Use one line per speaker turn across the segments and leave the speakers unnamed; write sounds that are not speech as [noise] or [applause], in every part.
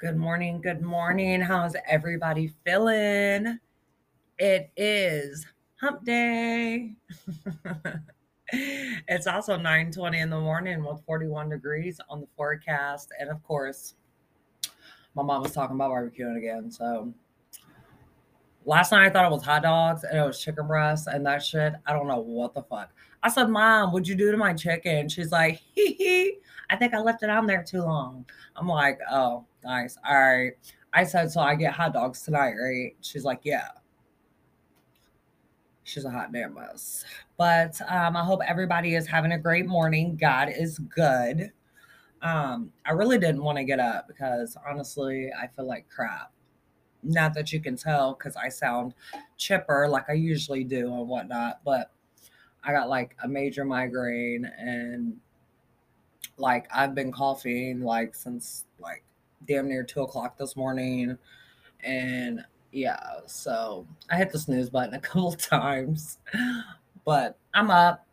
Good morning. Good morning. How's everybody feeling? It is hump day. [laughs] it's also 9:20 in the morning with 41 degrees on the forecast. And of course, my mom was talking about barbecuing again. So last night I thought it was hot dogs and it was chicken breasts and that shit. I don't know what the fuck. I said, Mom, what'd you do to my chicken? She's like, [laughs] hee hee. I think I left it on there too long. I'm like, oh, Nice. All right. I said, so I get hot dogs tonight, right? She's like, yeah. She's a hot damn mess. But um, I hope everybody is having a great morning. God is good. Um, I really didn't want to get up because honestly, I feel like crap. Not that you can tell because I sound chipper like I usually do and whatnot, but I got like a major migraine and like I've been coughing like since like damn near two o'clock this morning. And yeah, so I hit the snooze button [laughs] a couple times, but I'm up.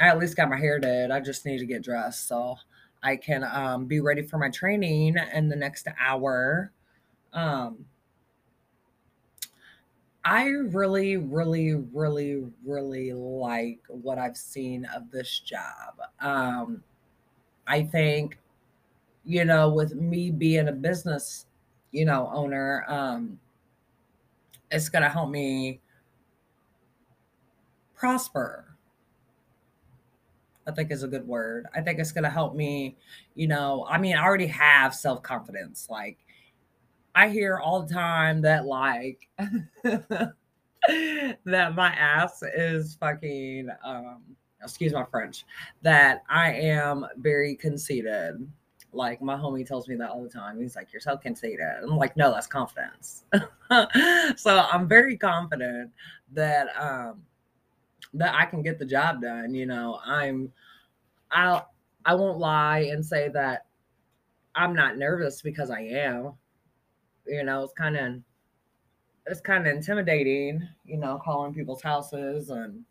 I at least got my hair did. I just need to get dressed so I can um, be ready for my training in the next hour. Um, I really, really, really, really like what I've seen of this job. Um, I think you know, with me being a business, you know, owner, um, it's going to help me prosper. I think is a good word. I think it's going to help me, you know, I mean, I already have self confidence. Like, I hear all the time that, like, [laughs] that my ass is fucking, um, excuse my French, that I am very conceited like my homie tells me that all the time. He's like, "You're so conceited." I'm like, "No, that's confidence." [laughs] so I'm very confident that um that I can get the job done. You know, I'm I'll I won't lie and say that I'm not nervous because I am. You know, it's kind of it's kind of intimidating, you know, calling people's houses and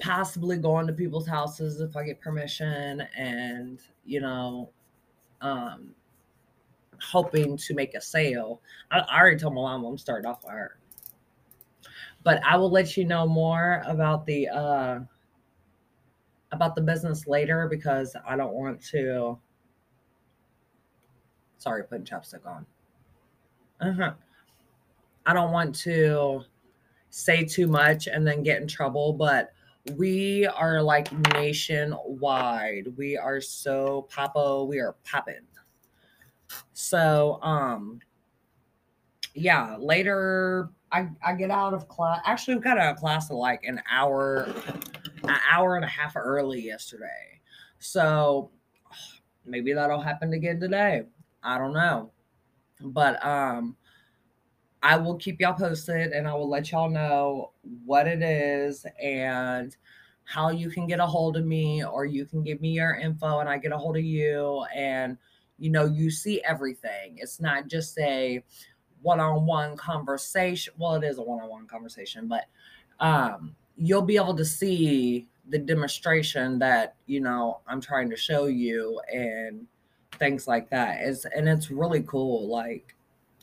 possibly going to people's houses if I get permission and, you know, um, hoping to make a sale. I, I already told my mom I'm starting off with her. But I will let you know more about the uh about the business later because I don't want to sorry putting chapstick on. Uh-huh. I don't want to say too much and then get in trouble, but we are like nationwide. We are so popo. We are popping. So, um, yeah, later I, I get out of class. Actually, we got out of class at like an hour, an hour and a half early yesterday. So maybe that'll happen again today. I don't know. But um I will keep y'all posted and I will let y'all know what it is and how you can get a hold of me or you can give me your info and I get a hold of you and you know you see everything. It's not just a one-on-one conversation. Well, it is a one-on-one conversation, but um you'll be able to see the demonstration that, you know, I'm trying to show you and things like that. Is and it's really cool like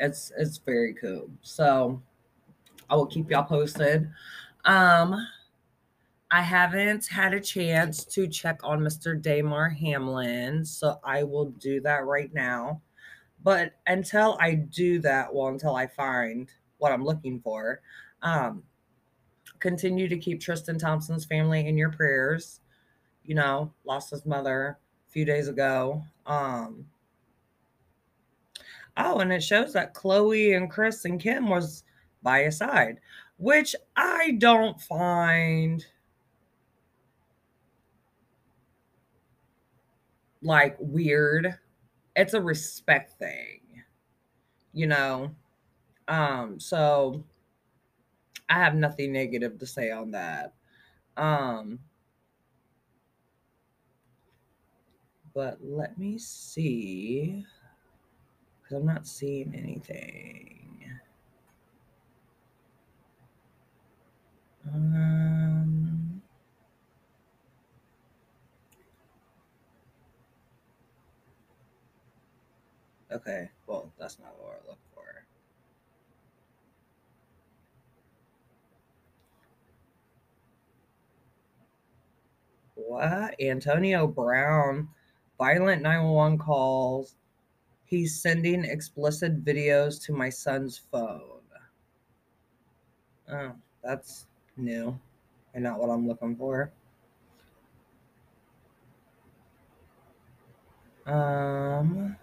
it's it's very cool. So I will keep y'all posted. Um I haven't had a chance to check on Mr. Damar Hamlin, so I will do that right now. But until I do that, well, until I find what I'm looking for, um, continue to keep Tristan Thompson's family in your prayers. You know, lost his mother few days ago. Um, Oh, and it shows that Khloé and Kris and Kim was by his side, which I don't find like weird. It's a respect thing, you know. Um, so I have nothing negative to say on that. Um, but let me see because I'm not seeing anything. Um, Okay, well, that's not what we're looking for. What? Antonio Brown, violent 911 calls. He's sending explicit videos to my son's phone. Oh, that's new and not what I'm looking for. Um,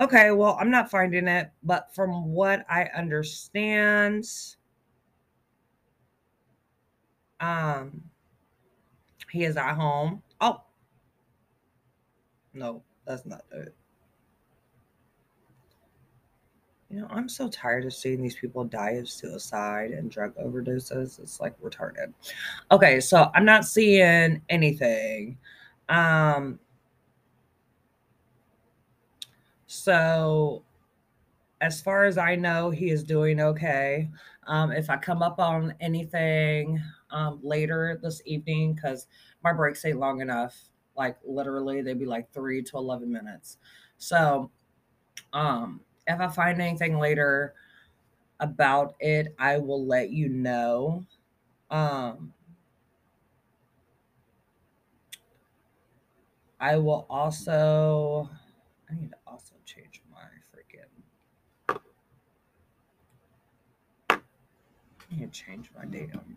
okay, well, I'm not finding it, but from what I understand, um, he is at home. Oh, no, that's not it. You know, I'm so tired of seeing these people die of suicide and drug overdoses. It's like retarded. Okay, so I'm not seeing anything. Um so as far as I know, he is doing okay. Um, if I come up on anything um, later this evening, because my breaks ain't long enough, like literally they'd be like three to 11 minutes. So um, if I find anything later about it, I will let you know. Um, I will also, I need to also change my freaking, I to change my datum.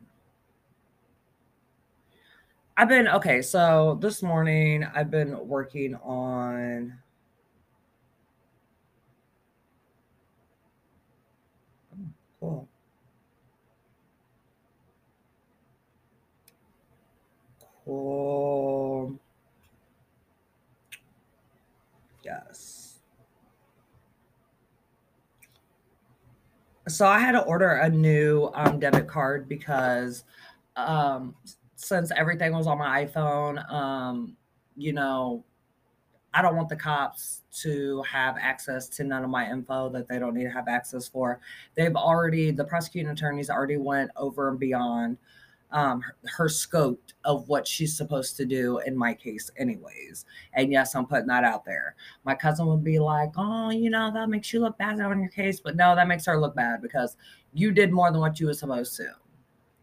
I've been, okay, so this morning I've been working on oh, Cool. Cool. Yes. So I had to order a new um, debit card because um, since everything was on my iPhone, um, you know, I don't want the cops to have access to none of my info that they don't need to have access for. They've already, the prosecuting attorneys already went over and beyond um, her, her scope of what she's supposed to do in my case, anyways. And yes, I'm putting that out there. My cousin would be like, oh, you know, that makes you look bad on your case. But no, that makes her look bad because you did more than what you were supposed to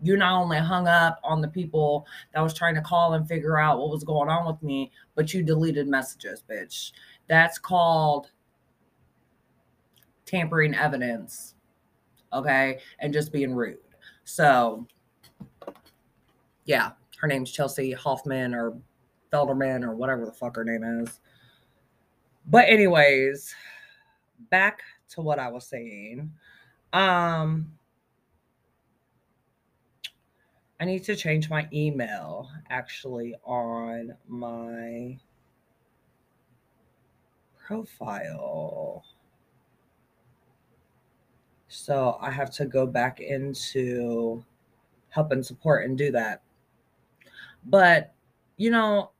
you not only hung up on the people that was trying to call and figure out what was going on with me, but you deleted messages, bitch. That's called tampering evidence. Okay. And just being rude. So, yeah, her name's Chelsea Hoffman or Felderman or whatever the fuck her name is. But, anyways, back to what I was saying. Um, I need to change my email actually on my profile. So I have to go back into help and support and do that. But, you know,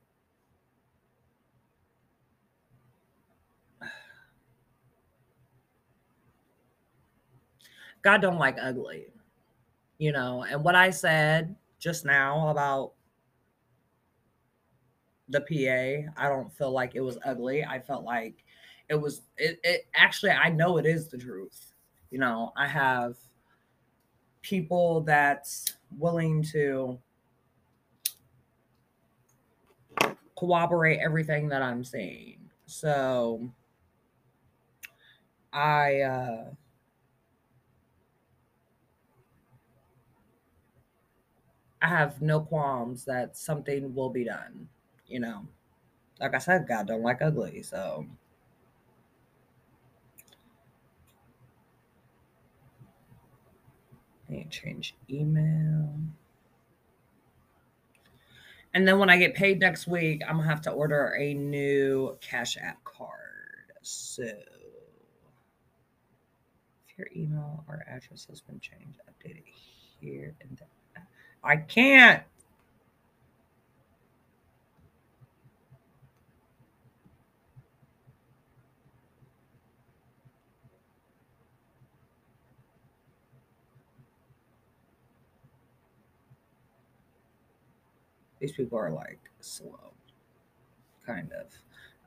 God don't like ugly you know, and what I said just now about the PA, I don't feel like it was ugly. I felt like it was it, it actually I know it is the truth. You know, I have people that's willing to corroborate everything that I'm saying. So I uh I have no qualms that something will be done. You know, like I said, God don't like ugly, so. I need to change email. And then when I get paid next week, I'm gonna have to order a new Cash App card. So if your email or address has been changed, update it here and there. I can't. These people are like slow. Kind of.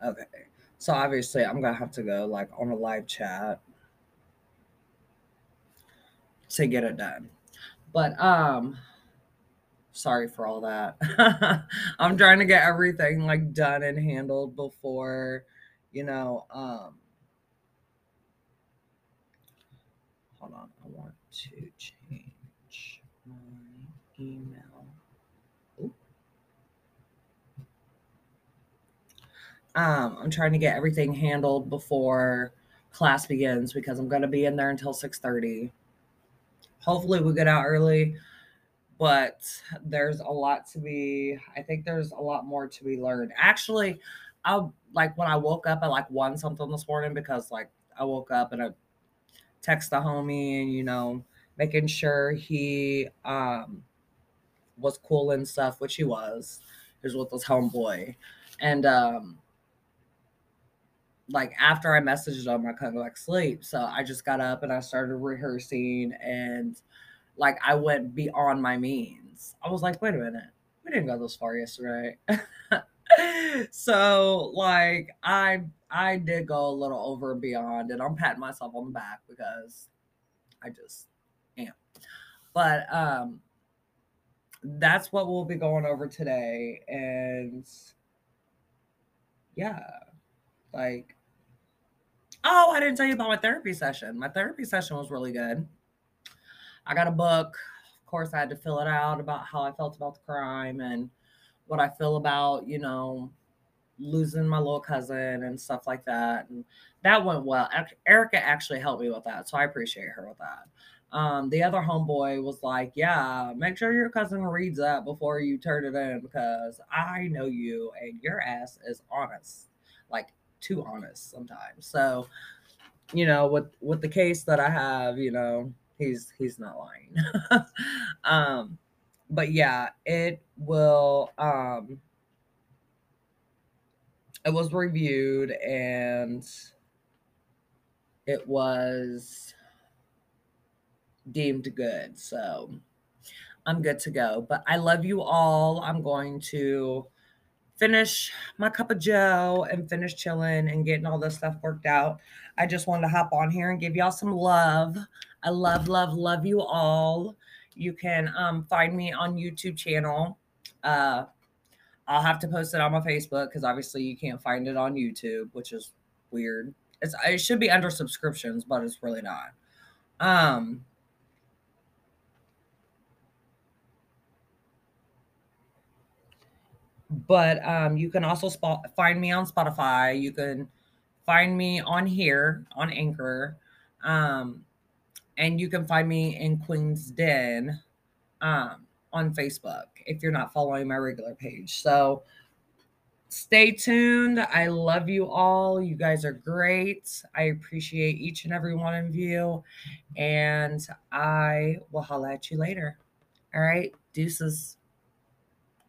Okay. So obviously I'm gonna have to go like on a live chat to get it done. But um sorry for all that. [laughs] I'm trying to get everything like done and handled before, you know, um hold on, I want to change my email. Um, I'm trying to get everything handled before class begins because I'm gonna be in there until 6:30. Hopefully we get out early, but there's a lot to be I think there's a lot more to be learned. Actually, I like when I woke up at like one something this morning because like I woke up and I text the homie and you know making sure he um was cool and stuff, which he was. He was with his homeboy. And um like after I messaged him, I couldn't go back to sleep. So I just got up and I started rehearsing and like I went beyond my means. I was like, wait a minute, we didn't go this far yesterday. [laughs] so like I I did go a little over and beyond and I'm patting myself on the back because I just am. But um that's what we'll be going over today and yeah like oh i didn't tell you about my therapy session. My therapy session was really good. I got a book. Of course i had to fill it out about how i felt about the crime and what i feel about you know losing my little cousin and stuff like that. And that went well. Erica actually helped me with that so i appreciate her with that. Um, the other homeboy was like, Yeah, make sure your cousin reads that before you turn it in because I know you and your ass is honest, like too honest sometimes. So, you know, with with the case that I have, you know, he's he's not lying. [laughs] um, but yeah, it will um it was reviewed and it was deemed good. So I'm good to go. But I love you all. I'm going to finish my cup of joe and finish chilling and getting all this stuff worked out. I just wanted to hop on here and give y'all some love. I love, love, love you all. You can um, find me on YouTube channel. Uh, I'll have to post it on my Facebook because obviously you can't find it on YouTube, which is weird. It's it should be under subscriptions, but it's really not. Um, but um, you can also spot, find me on Spotify. You can find me on here on Anchor. Um, and you can find me in Queen's Den um, on Facebook if you're not following my regular page. So stay tuned. I love you all. You guys are great. I appreciate each and every one of you. And I will holla at you later. All right. Deuces.